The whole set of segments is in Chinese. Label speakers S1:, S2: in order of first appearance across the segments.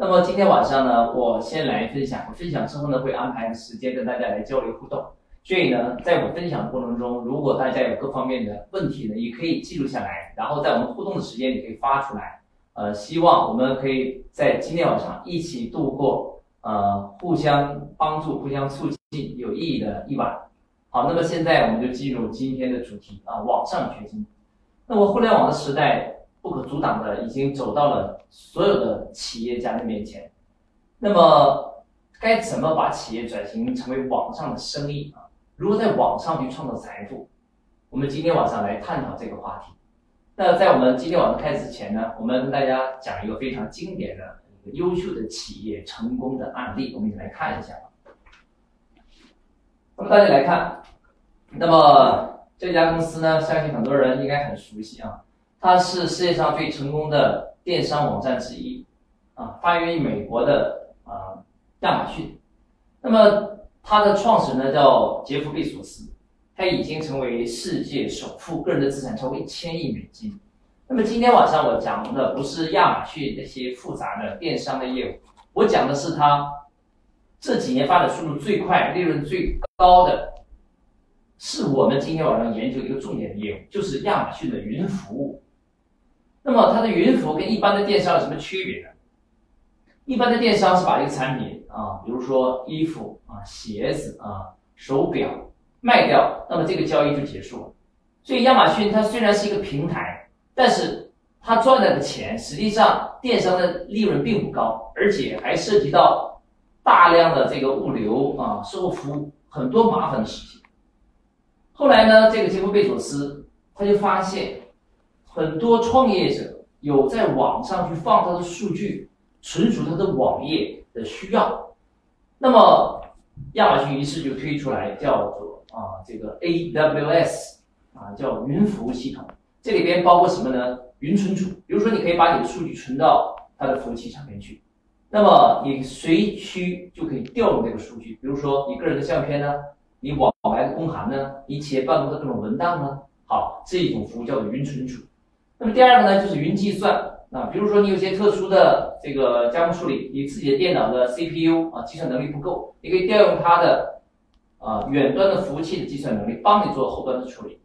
S1: 那么今天晚上呢，我先来分享，我分享之后呢，会安排时间跟大家来交流互动。所以呢，在我分享的过程中，如果大家有各方面的问题呢，也可以记录下来，然后在我们互动的时间里可以发出来。呃，希望我们可以在今天晚上一起度过呃互相帮助、互相促进有意义的一晚。好，那么现在我们就进入今天的主题啊，网上掘金。那么互联网的时代不可阻挡的已经走到了所有的企业家的面前。那么该怎么把企业转型成为网上的生意啊？如何在网上去创造财富？我们今天晚上来探讨这个话题。那在我们今天晚上开始之前呢，我们跟大家讲一个非常经典的优秀的企业成功的案例，我们一起来看一下。那么大家来看，那么这家公司呢，相信很多人应该很熟悉啊，它是世界上最成功的电商网站之一啊，发源于美国的啊亚马逊。那么它的创始人呢叫杰夫贝索斯。他已经成为世界首富，个人的资产超过一千亿美金。那么今天晚上我讲的不是亚马逊那些复杂的电商的业务，我讲的是它这几年发展速度最快、利润最高的，是我们今天晚上研究一个重点的业务，就是亚马逊的云服务。那么它的云服务跟一般的电商有什么区别呢？一般的电商是把一个产品啊，比如说衣服啊、鞋子啊、手表。卖掉，那么这个交易就结束了。所以亚马逊它虽然是一个平台，但是它赚来的钱实际上电商的利润并不高，而且还涉及到大量的这个物流啊、售后服务很多麻烦的事情。后来呢，这个杰夫贝佐斯他就发现，很多创业者有在网上去放他的数据，存储他的网页的需要，那么亚马逊于是就推出来叫做。啊，这个 AWS 啊，叫云服务系统，这里边包括什么呢？云存储，比如说你可以把你的数据存到它的服务器上面去，那么你随需就可以调用这个数据，比如说你个人的相片呢，你往来的公函呢，你企业办公的各种文档呢，好，这一种服务叫做云存储。那么第二个呢，就是云计算啊，比如说你有些特殊的这个加工处理，你自己的电脑的 CPU 啊计算能力不够，你可以调用它的。啊，远端的服务器的计算能力帮你做后端的处理，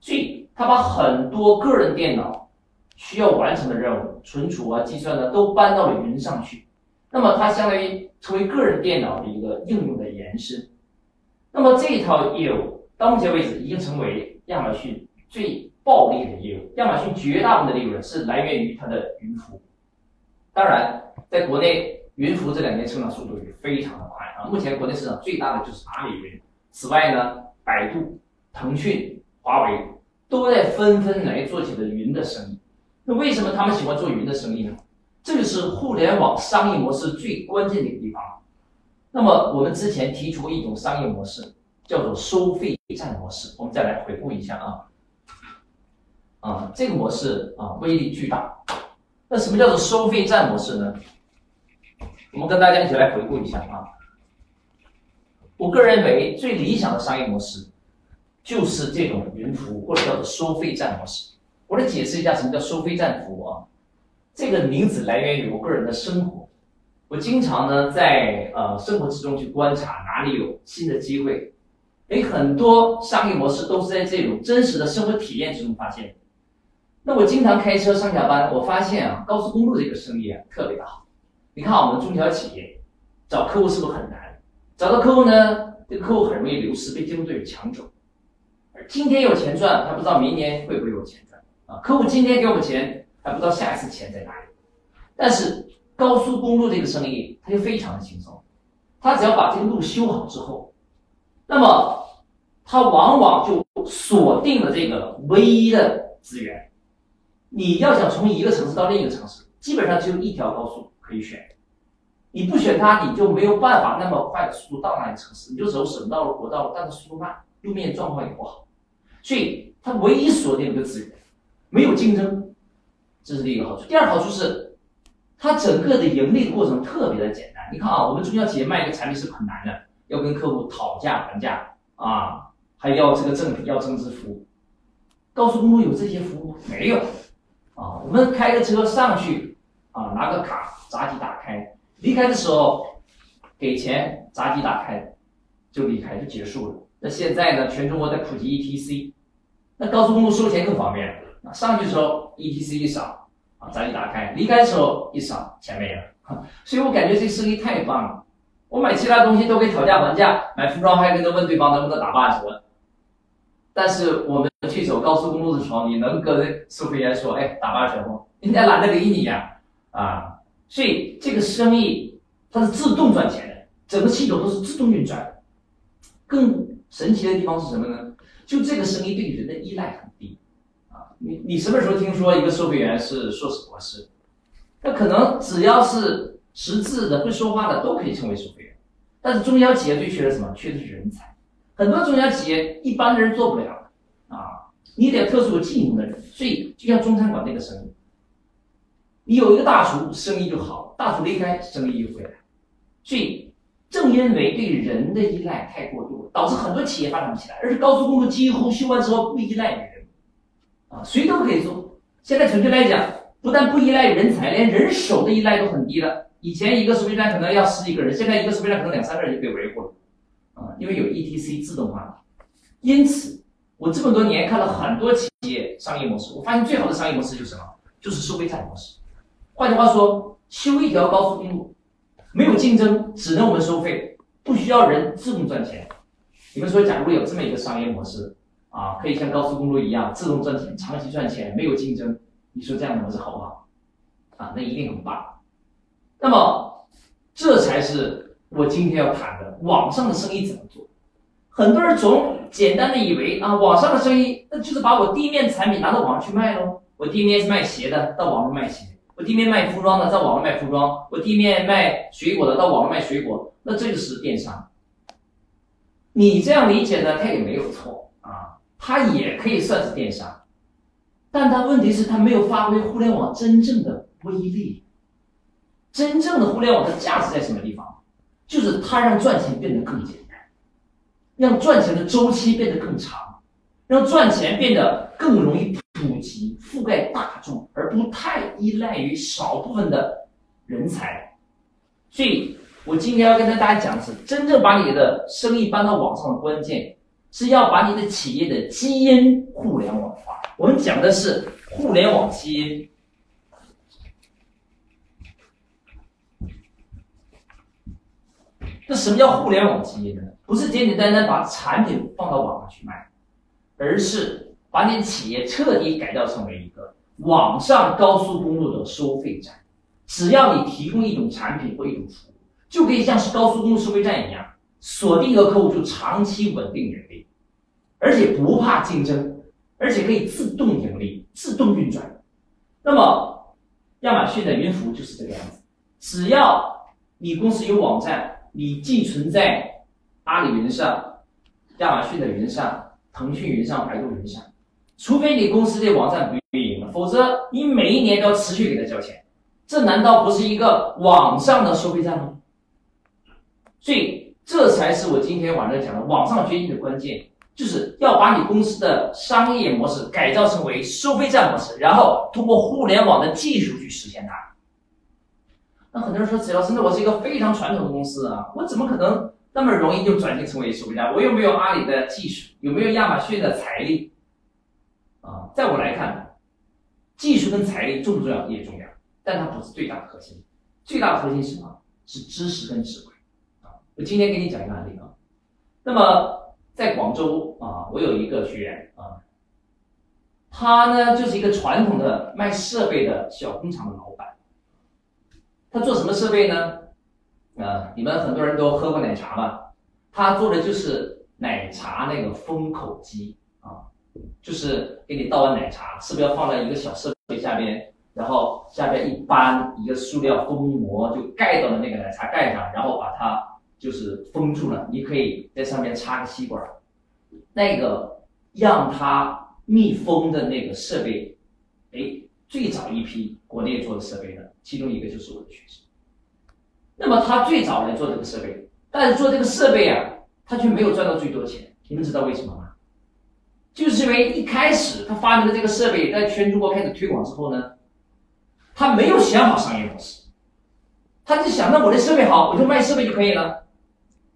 S1: 所以他把很多个人电脑需要完成的任务、存储啊、计算呢，都搬到了云上去。那么它相当于成为个人电脑的一个应用的延伸。那么这一套业务到目前为止已经成为亚马逊最暴利的业务。亚马逊绝大部分的利润是来源于它的云服务。当然，在国内云服务这两年成长速度也非常的快。啊，目前国内市场最大的就是阿里云。此外呢，百度、腾讯、华为都在纷纷来做起了云的生意。那为什么他们喜欢做云的生意呢？这个是互联网商业模式最关键的一个地方。那么我们之前提出过一种商业模式，叫做收费站模式。我们再来回顾一下啊，啊，这个模式啊威力巨大。那什么叫做收费站模式呢？我们跟大家一起来回顾一下啊。我个人认为最理想的商业模式就是这种云服务，或者叫做收费站模式。我来解释一下什么叫收费站服务啊？这个名字来源于我个人的生活。我经常呢在呃生活之中去观察哪里有新的机会。诶，很多商业模式都是在这种真实的生活体验之中发现。那我经常开车上下班，我发现啊高速公路这个生意啊特别的好。你看我们中小企业找客户是不是很难？找到客户呢，这个客户很容易流失，被竞争对手抢走。而今天有钱赚，他不知道明年会不会有钱赚啊？客户今天给我们钱，还不知道下一次钱在哪里。但是高速公路这个生意，它就非常的轻松。他只要把这个路修好之后，那么他往往就锁定了这个唯一的资源。你要想从一个城市到另一个城市，基本上只有一条高速可以选。你不选它，你就没有办法那么快的速度到那个城市，你就走省道了、国道了，但是速度慢，路面状况也不好，所以它唯一锁定一个资源，没有竞争，这是第一个好处。第二好处是，它整个的盈利过程特别的简单。你看啊，我们中小企业卖一个产品是很难的，要跟客户讨价还价啊，还要这个赠品，要增值服务。高速公路有这些服务没有？啊，我们开个车上去。啊，拿个卡闸机打开，离开的时候给钱，闸机打开就离开就结束了。那现在呢，全中国在普及 ETC，那高速公路收钱更方便啊，上去的时候 ETC 一扫啊，闸机打开，离开的时候一扫钱没了，所以我感觉这生意太棒了。我买其他东西都可以讨价还价，买服装还可以问对方能不能打八折。但是我们去走高速公路的时候，你能跟售货员说：“哎，打八折不？”人家懒得理你呀，啊！所以这个生意它是自动赚钱的，整个系统都是自动运转。更神奇的地方是什么呢？就这个生意对人的依赖很低啊！你你什么时候听说一个售货员是硕士博士？那可能只要是识字的、会说话的都可以成为售货员。但是中小企业最缺的什么？缺的是人才。很多中小企业一般的人做不了啊，你得特殊有技能的人。所以就像中餐馆那个生意，你有一个大厨，生意就好；大厨离开，生意就回来。所以正因为对人的依赖太过度，导致很多企业发展不起来。而且高速公路几乎修完之后不依赖于人，啊，谁都可以做。现在准确来讲，不但不依赖人才，连人手的依赖都很低了。以前一个收费站可能要十几个人，现在一个收费站可能两三个人就可以维护了。啊，因为有 ETC 自动化，因此我这么多年看了很多企业商业模式，我发现最好的商业模式就是什么？就是收费站模式。换句话说，修一条高速公路，没有竞争，只能我们收费，不需要人，自动赚钱。你们说，假如有这么一个商业模式啊，可以像高速公路一样自动赚钱，长期赚钱，没有竞争，你说这样的模式好不好？啊，那一定很棒。那么，这才是。我今天要谈的网上的生意怎么做？很多人总简单的以为啊，网上的生意那就是把我地面产品拿到网上去卖喽。我地面是卖鞋的，到网上卖鞋；我地面卖服装的，在网上卖服装；我地面卖水果的，到网上卖水果。那这就是电商。你这样理解呢，它也没有错啊，它也可以算是电商，但它问题是它没有发挥互联网真正的威力。真正的互联网的价值在什么地方？就是它让赚钱变得更简单，让赚钱的周期变得更长，让赚钱变得更容易普及、覆盖大众，而不太依赖于少部分的人才。所以我今天要跟大家讲的是，真正把你的生意搬到网上的关键，是要把你的企业的基因互联网化。我们讲的是互联网基因。那什么叫互联网基因呢？不是简简单单把产品放到网上去卖，而是把你企业彻底改造成为一个网上高速公路的收费站。只要你提供一种产品或一种服务，就可以像是高速公路收费站一样，锁定一个客户就长期稳定盈利，而且不怕竞争，而且可以自动盈利、自动运转。那么，亚马逊的云服务就是这个样子。只要你公司有网站。你寄存在阿里云上、亚马逊的云上、腾讯云上、百度云上，除非你公司的网站不运营了，否则你每一年都要持续给他交钱。这难道不是一个网上的收费站吗？所以，这才是我今天晚上讲的网上决定的关键，就是要把你公司的商业模式改造成为收费站模式，然后通过互联网的技术去实现它。那很多人说，只要是那我是一个非常传统的公司啊，我怎么可能那么容易就转型成为收费站？我又没有阿里的技术，有没有亚马逊的财力？啊，在我来看，技术跟财力重不重要也重要，但它不是最大的核心。最大的核心是什么？是知识跟智慧。啊，我今天给你讲一个案例啊。那么在广州啊，我有一个学员啊，他呢就是一个传统的卖设备的小工厂的老板。他做什么设备呢？啊，你们很多人都喝过奶茶吧？他做的就是奶茶那个封口机啊，就是给你倒完奶茶，是不是要放在一个小设备下边，然后下边一搬一个塑料封膜就盖到了那个奶茶盖上，然后把它就是封住了，你可以在上面插个吸管，那个让它密封的那个设备，哎。最早一批国内做的设备呢，其中一个就是我的学生。那么他最早来做这个设备，但是做这个设备啊，他却没有赚到最多的钱。你们知道为什么吗？就是因为一开始他发明的这个设备在全中国开始推广之后呢，他没有想好商业模式，他就想，那我的设备好，我就卖设备就可以了。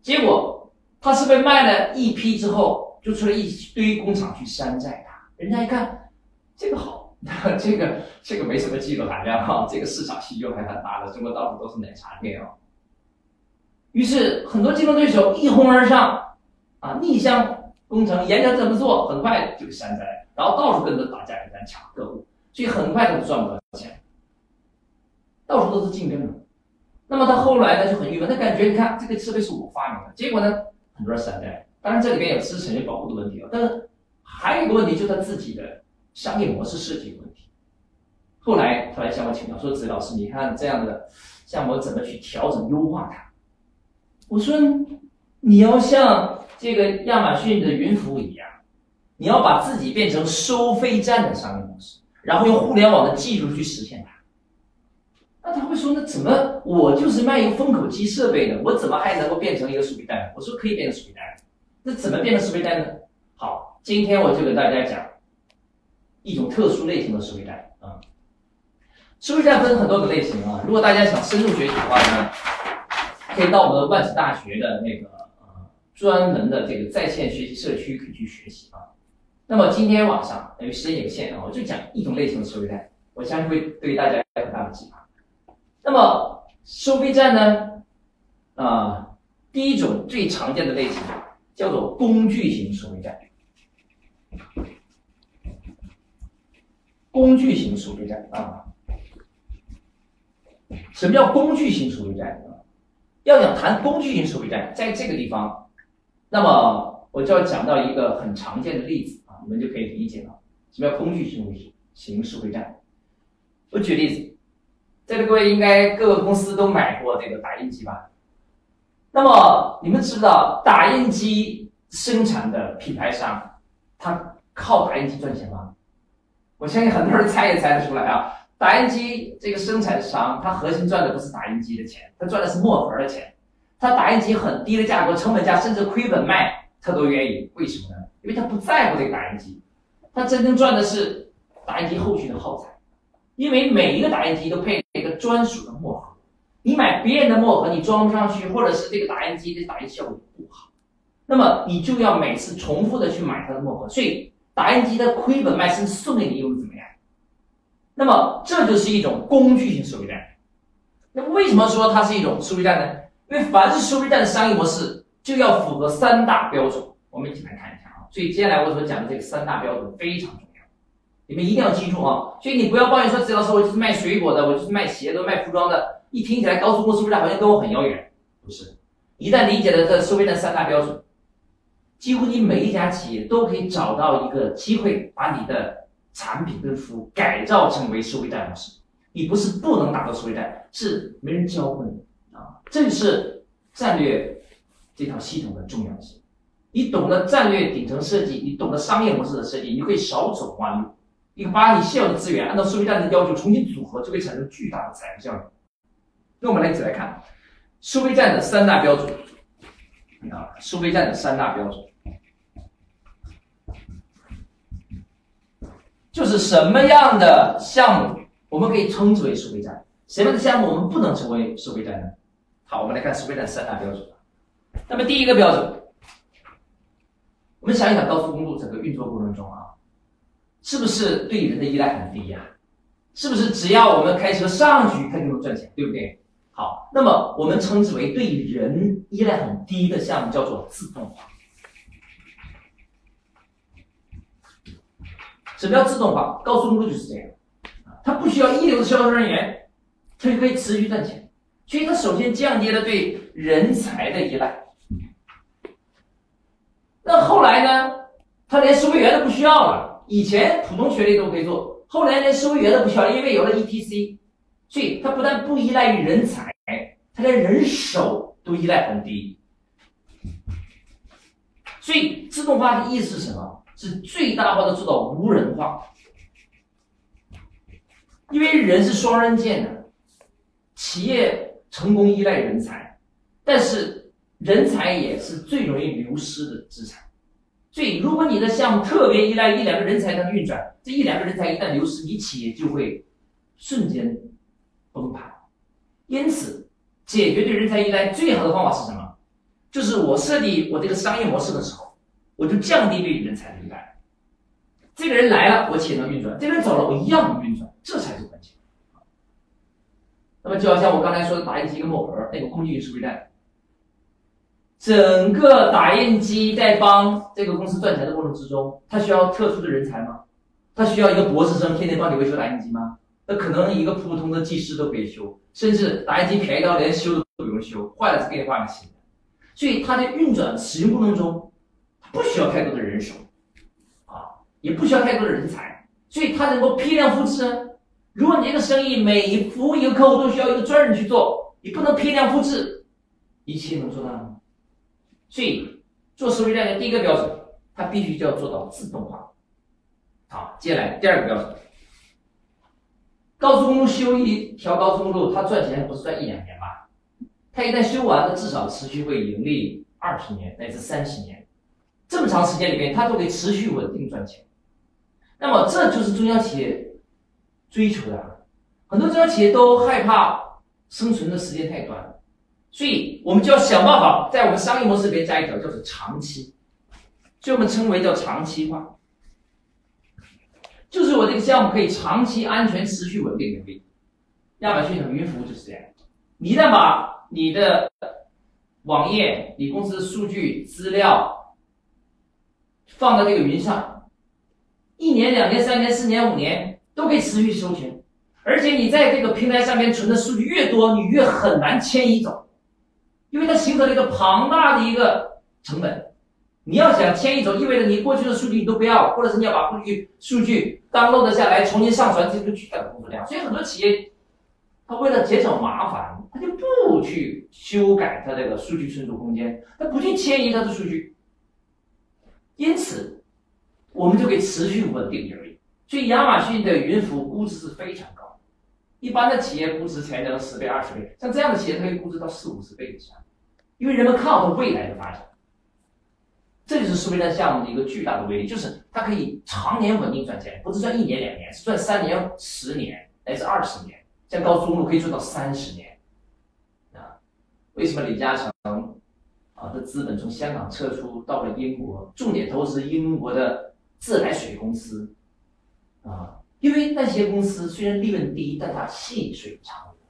S1: 结果他是被卖了一批之后，就出来一堆工厂去山寨他。人家一看，这个好，那 这个这个没什么技术含量哈，这个市场需求还很大的，中国到处都是奶茶店啊。于是很多竞争对手一哄而上，啊，逆向工程，研究怎么做，很快就山寨，然后到处跟着打价格战抢客户，所以很快他就赚不到钱。到处都是竞争的，那么他后来呢就很郁闷，他感觉你看这个设备是我发明的，结果呢很多人山寨，当然这里边有知识产权保护的问题啊，但是还有一个问题就是他自己的商业模式设计有问题。后来他来向我请教说：“子老师，你看这样的项目怎么去调整优化它？”我说：“你要像这个亚马逊的云服务一样，你要把自己变成收费站的商业模式，然后用互联网的技术去实现它。”那他会说，那怎么我就是卖一个封口机设备的，我怎么还能够变成一个收费站？我说可以变成收费站，那怎么变成收费站呢？好，今天我就给大家讲一种特殊类型的收费站啊。收费站分很多种类型啊，如果大家想深入学习的话呢，可以到我们万斯大学的那个呃专门的这个在线学习社区可以去学习啊。那么今天晚上由于时间有限啊，我就讲一种类型的收费站，我相信会对大家有很大的启发。那么收费站呢？啊，第一种最常见的类型叫做工具型收费站。工具型收费站啊，什么叫工具型收费站？要想谈工具型收费站，在这个地方，那么我就要讲到一个很常见的例子啊，你们就可以理解了。什么叫工具型型收费站？我举例子。在座各位应该各个公司都买过这个打印机吧？那么你们知道打印机生产的品牌商，他靠打印机赚钱吗？我相信很多人猜也猜得出来啊！打印机这个生产商，他核心赚的不是打印机的钱，他赚的是墨盒的钱。他打印机很低的价格，成本价甚至亏本卖，他都愿意。为什么呢？因为他不在乎这个打印机，他真正赚的是打印机后续的耗材。因为每一个打印机都配了一个专属的墨盒，你买别人的墨盒，你装不上去，或者是这个打印机的打印效果不好，那么你就要每次重复的去买它的墨盒，所以打印机的亏本卖，是送给你又怎么样？那么这就是一种工具型收费站。那么为什么说它是一种收费站呢？因为凡是收费站的商业模式就要符合三大标准，我们一起来看一下啊。所以接下来我所讲的这个三大标准非常重要。你们一定要记住啊！所以你不要抱怨说，老师我就是卖水果的，我就是卖鞋的、卖服装的，一听起来高速公路收费站好像跟我很遥远。不是，一旦理解了这收费站三大标准，几乎你每一家企业都可以找到一个机会，把你的产品跟服务改造成为收费站模式。你不是不能打造收费站，是没人教过你啊！这是战略这套系统的重要性。你懂得战略顶层设计，你懂得商业模式的设计，你可以少走弯路。你把你现有的资源按照收费站的要求重新组合，就会产生巨大的财富效应。那我们来一起来看收费站的三大标准啊，收费站的三大标准，就是什么样的项目我们可以称之为收费站，什么样的项目我们不能成为收费站呢？好，我们来看收费站三大标准。那么第一个标准，我们想一想高速公路整个运作过程中啊。是不是对人的依赖很低呀？是不是只要我们开车上去，它就能赚钱，对不对？好，那么我们称之为对人依赖很低的项目叫做自动化。什么叫自动化？高速公路就是这样，它不需要一流的销售人员，它就可以持续赚钱。所以它首先降低了对人才的依赖。那后来呢？它连收费员都不需要了。以前普通学历都可以做，后来连收费员都不需要，因为有了 ETC，所以它不但不依赖于人才，它连人手都依赖很低。所以自动化的意思是什么？是最大化的做到无人化。因为人是双刃剑的，企业成功依赖人才，但是人才也是最容易流失的资产。所以，如果你的项目特别依赖一两个人才的运转，这一两个人才一旦流失，你企业就会瞬间崩盘。因此，解决对人才依赖最好的方法是什么？就是我设计我这个商业模式的时候，我就降低对人才的依赖。这个人来了，我且能运转；这个人走了，我一样能运转，这才是关键。那么，就好像我刚才说的打印机跟墨盒那个空气数据站，整个打印机在帮这个公司赚钱的过程之中，它需要特殊的人才吗？它需要一个博士生天天帮你维修打印机吗？那可能一个普通的技师都可以修，甚至打印机便宜到连修都不用修，坏了再给你换个新的。所以它在运转使用过程中，不需要太多的人手，啊，也不需要太多的人才，所以它能够批量复制。如果你这个生意每服务一个客户都需要一个专人去做，你不能批量复制，一切能做到吗？所以做收费站的第一个标准，它必须就要做到自动化。好，接下来第二个标准，高速公路修一条高速公路，它赚钱不是赚一两年吧？它一旦修完了，至少持续会盈利二十年乃至三十年，这么长时间里面，它都可以持续稳定赚钱。那么这就是中小企业。追求的很多中小企业都害怕生存的时间太短，所以我们就要想办法在我们商业模式里面加一条，叫做长期，所以我们称为叫长期化，就是我这个项目可以长期安全、持续、稳定盈利。亚马逊的云服务就是这样，你一旦把你的网页、你公司的数据资料放到这个云上，一年、两年、三年、四年、五年。都可以持续收钱，而且你在这个平台上面存的数据越多，你越很难迁移走，因为它形成了一个庞大的一个成本。你要想迁移走，意味着你过去的数据你都不要，或者是你要把过去数据 download 下来重新上传，这个巨大的工作量。所以很多企业，他为了减少麻烦，他就不去修改他这个数据存储空间，他不去迁移他的数据，因此我们就可以持续稳定盈利。所以亚马逊的云服务估值是非常高，一般的企业估值才能十倍、二十倍，像这样的企业它可以估值到四五十倍以上，因为人们看好它未来的发展。这就是数位站项目的一个巨大的威力，就是它可以常年稳定赚钱，不是赚一年两年，是赚三年、十年乃至二十年，像高速公路可以做到三十年。啊，为什么李嘉诚啊的资本从香港撤出到了英国，重点投资英国的自来水公司？啊，因为那些公司虽然利润低，但它细水长流，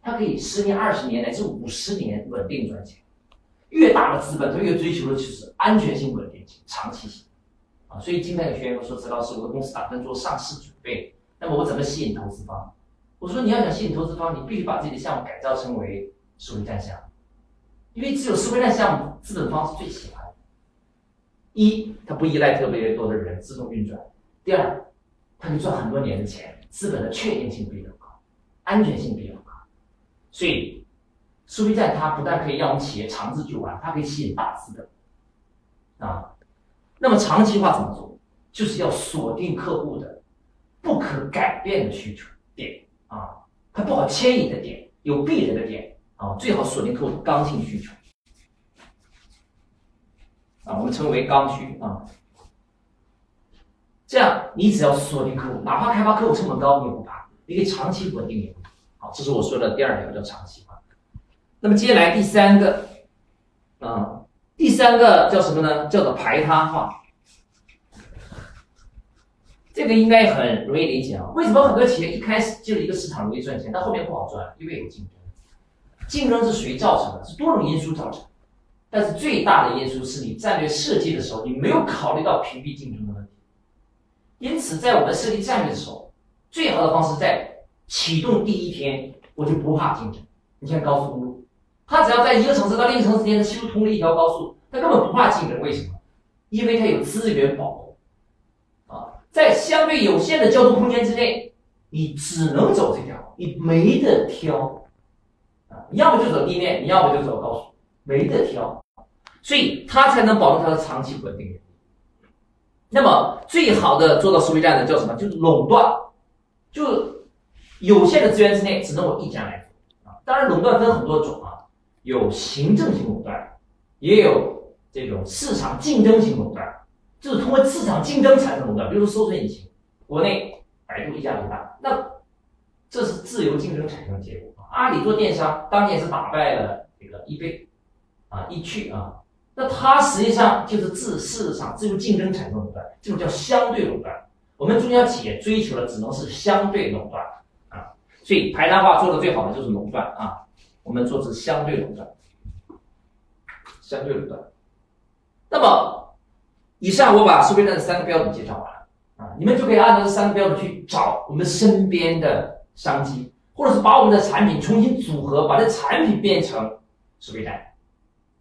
S1: 它可以十年、二十年乃至五十年稳定赚钱。越大资本，它越追求的就是安全性、稳定性、长期性。啊，所以经常有学员说：“陈老师，我的公司打算做上市准备，那么我怎么吸引投资方？”我说：“你要想吸引投资方，你必须把自己的项目改造成为收费站项目，因为只有收费站项目，资本方是最喜欢的。一，它不依赖特别多的人，自动运转；第二，他可以赚很多年的钱，资本的确定性比较高，安全性比较高，所以收费站它不但可以让我们企业长治久安，它可以吸引大资本啊。那么长期化怎么做？就是要锁定客户的不可改变的需求点啊，它不好迁移的点，有必然的点啊，最好锁定客户的刚性需求啊，我们称为刚需啊。这样，你只要锁定客户，哪怕开发客户成本高，你也不怕，你可以长期稳定盈利。好，这是我说的第二条，叫长期。那么接下来第三个，啊，第三个叫什么呢？叫做排他化。这个应该很容易理解啊。为什么很多企业一开始进入一个市场容易赚钱，但后面不好赚？因为有竞争。竞争是谁造成的？是多种因素造成。但是最大的因素是你战略设计的时候，你没有考虑到屏蔽竞争的问题。因此，在我们设计战略的时候，最好的方式在启动第一天，我就不怕竞争。你像高速公路，它只要在一个城市到另一个城市之间修通了一条高速，它根本不怕竞争。为什么？因为它有资源保护。啊，在相对有限的交通空间之内，你只能走这条，你没得挑。啊，要么就走地面，你要么就走高速，没得挑。所以它才能保证它的长期稳定。那么最好的做到收费站的叫什么？就是垄断，就有限的资源之内只能我一家来做啊。当然，垄断分很多种，有行政性垄断，也有这种市场竞争型垄断，就是通过市场竞争产生垄断。比如说搜索引擎，国内百度一家独大，那这是自由竞争产生的结果。阿里做电商，当年是打败了这个易贝，啊，易趣啊，那它实际上就是自市场自由竞争产生垄断，这种叫相对垄断。我们中小企业追求的只能是相对垄断啊，所以排他化做的最好的就是垄断啊，我们做的是相对垄断，相对垄断。那么，以上我把收费站的三个标准介绍完了啊，你们就可以按照这三个标准去找我们身边的商机，或者是把我们的产品重新组合，把这产品变成收费站。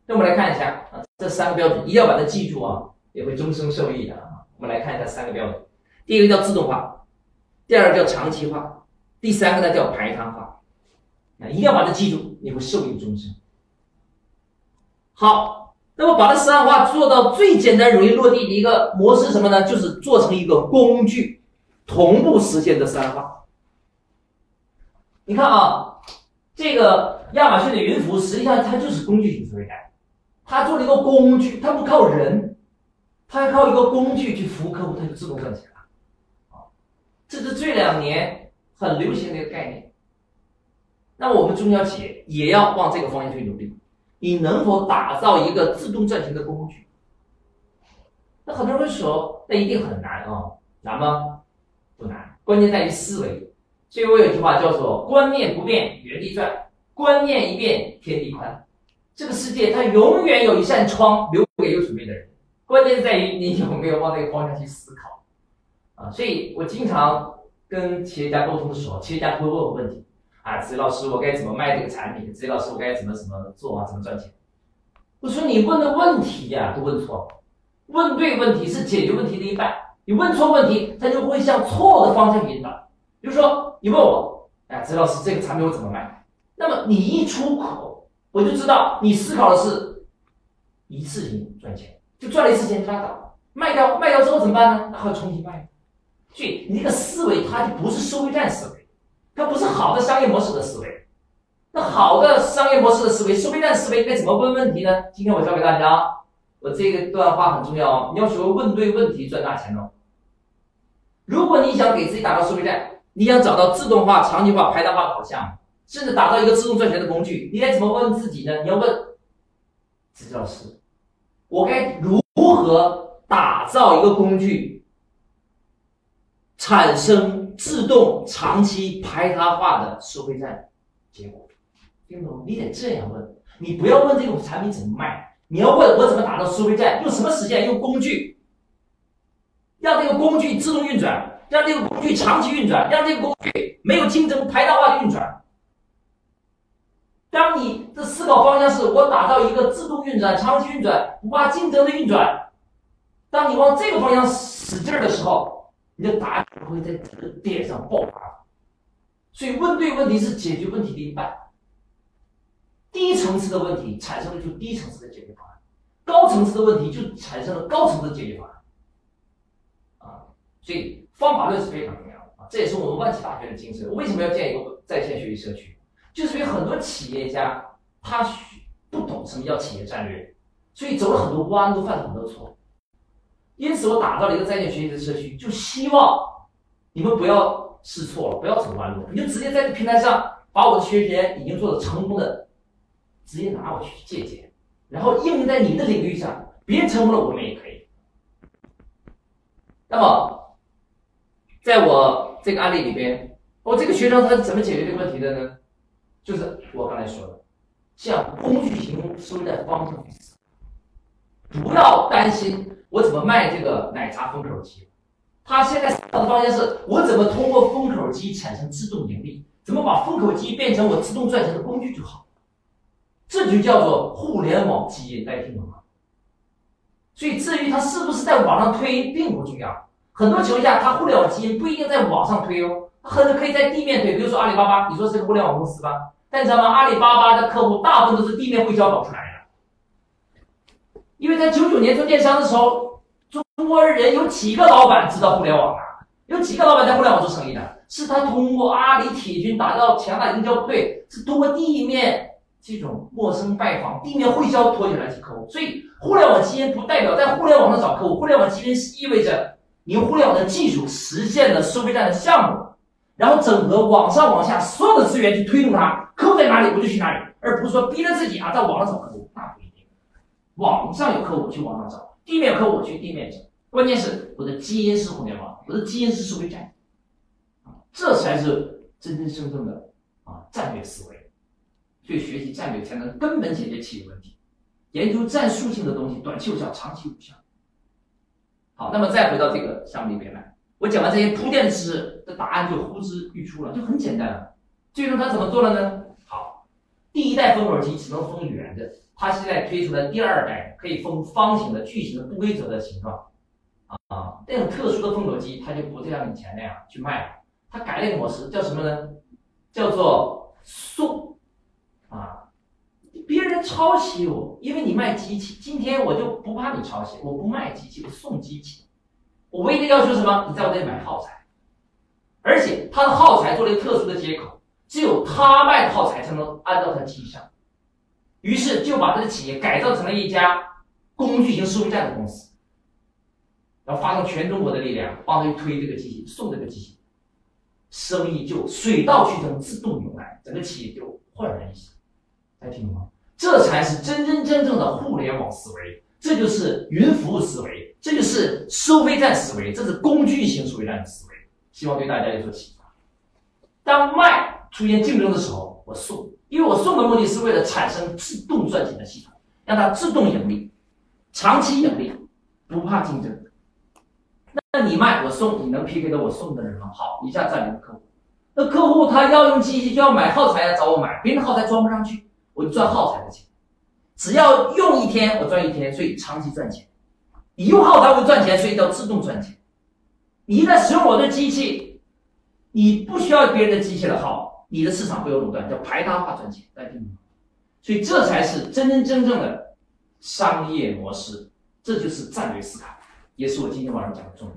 S1: 那我们来看一下啊，这三个标准一定要把它记住啊，也会终生受益的啊。我们来看一下三个标准，第一个叫自动化，第二个叫长期化，第三个呢叫排他化。啊，一定要把它记住，你会受益终生。好。那么把它实案化做到最简单、容易落地的一个模式什么呢？就是做成一个工具，同步实现的实案化。你看啊，这个亚马逊的云服务实际上它就是工具型思维感，它做了一个工具，它不靠人，它还靠一个工具去服务客户，它就自动赚钱了。啊，这是这两年很流行的一个概念。那我们中小企业也要往这个方向去努力。你能否打造一个自动赚钱的工具？那很多人会说，那一定很难啊，难吗？不难，关键在于思维。所以我有句话叫做“观念不变，原地转；观念一变，天地宽。”这个世界它永远有一扇窗留给有准备的人，关键在于你有没有往那个方向去思考啊。所以我经常跟企业家沟通的时候，企业家会问我问题。啊，子怡老师，我该怎么卖这个产品？子怡老师，我该怎么怎么做啊？怎么赚钱？我说你问的问题呀，都问错。问对问题是解决问题的一半，你问错问题，它就会向错的方向引导。比如说，你问我，哎，子怡老师，这个产品我怎么卖？那么你一出口，我就知道你思考的是一次性赚钱，就赚了一次钱就拉倒。卖掉卖掉之后怎么办呢？那还要重新卖。所以你这个思维，它就不是收费站思维。它不是好的商业模式的思维，那好的商业模式的思维，收费站思维该怎么问问题呢？今天我教给大家，我这个段话很重要哦，你要学会问对问题赚大钱哦。如果你想给自己打造收费站，你想找到自动化、场景化、排单化的好项目，甚至打造一个自动赚钱的工具，你该怎么问自己呢？你要问子教师，我该如何打造一个工具，产生？自动长期排他化的收费站结果，听懂？你得这样问，你不要问这个产品怎么卖，你要问我怎么打造收费站，用什么实现？用工具，让这个工具自动运转，让这个工具长期运转，让这个工具没有竞争排他化的运转。当你的思考方向是我打造一个自动运转、长期运转、不怕竞争的运转，当你往这个方向使劲的时候。你的答案不会在这个点上爆发，所以问对问题是解决问题的一半。低层次的问题产生了就低层次的解决方案，高层次的问题就产生了高层次的解决方案。啊，所以方法论是非常重要的啊，这也是我们万企大学的精神。为什么要建一个在线学习社区？就是因为很多企业家他不懂什么叫企业战略，所以走了很多弯路，犯了很多错。因此，我打造了一个在线学习的社区，就希望你们不要试错了，不要走弯路，你就直接在这平台上把我的学员已经做的成功的，直接拿我去借鉴，然后应用在你的领域上，别人成功了，我们也可以。那么，在我这个案例里边，我这个学生他是怎么解决这个问题的呢？就是我刚才说的，向工具型收的方向去思不要担心。我怎么卖这个奶茶封口机？他现在思考的方向是我怎么通过封口机产生自动盈利？怎么把封口机变成我自动赚钱的工具就好？这就叫做互联网基因，大家听懂吗？所以至于它是不是在网上推并不重要，很多情况下它互联网基因不一定在网上推哦，它很可以在地面推。比如说阿里巴巴，你说是个互联网公司吧？但你知道吗？阿里巴巴的客户大部分都是地面会销搞出来的。因为在九九年做电商的时候，中国人有几个老板知道互联网啊？有几个老板在互联网做生意的？是他通过阿里铁军打造强大营销部队，是通过地面这种陌生拜访、地面会销托起来接客户。所以，互联网基因不代表在互联网上找客户，互联网基因是意味着你用互联网的技术实现了收费站的项目，然后整合网上网下所有的资源去推动它。客户在哪里，我就去哪里，而不是说逼着自己啊，在网上找客户，那不一定。网上有客户，我去网上找；地面有客户，我去地面找。关键是我的基因是互联网，我的基因是社会战，这才是真真正正的啊战略思维。所以学习战略才能根本解决企业问题。研究战术性的东西，短期有效，长期无效。好，那么再回到这个项目里边来，我讲完这些铺垫知识，这答案就呼之欲出了，就很简单了。最终他怎么做了呢？好，第一代封口机只能封圆的，他现在推出了第二代，可以封方形的、矩形的、不规则的形状。啊，那种特殊的封口机，它就不再像以前那样去卖了，它改了一个模式，叫什么呢？叫做送啊。别人抄袭我，因为你卖机器。今天我就不怕你抄袭，我不卖机器，我送机器。我唯一的要求什么？你在我这里买耗材，而且他的耗材做了一个特殊的接口，只有他卖的耗材才能安到他机器上。于是就把这个企业改造成了一家工具型收费站的公司，然后发动全中国的力量帮他去推这个机器，送这个机器，生意就水到渠成，自动涌来，整个企业就焕然一新。大家听懂吗？这才是真真正正的互联网思维，这就是云服务思维，这就是收费站思维，这是工具型收费站的思维。希望对大家有所启发。当卖出现竞争的时候，我送，因为我送的目的是为了产生自动赚钱的系统，让它自动盈利，长期盈利，不怕竞争。那你卖我送，你能 PK 到我送的人吗？好，一下占领了客户。那客户他要用机器，就要买耗材来找我买，别人的耗材装不上去。我就赚耗材的钱，只要用一天我赚一天，所以长期赚钱。你用耗材我赚钱，所以叫自动赚钱。你一旦使用我的机器，你不需要别人的机器的耗，你的市场会有垄断，叫排他化赚钱，大家听懂吗？所以这才是真真正正的商业模式，这就是战略思考，也是我今天晚上讲的重点。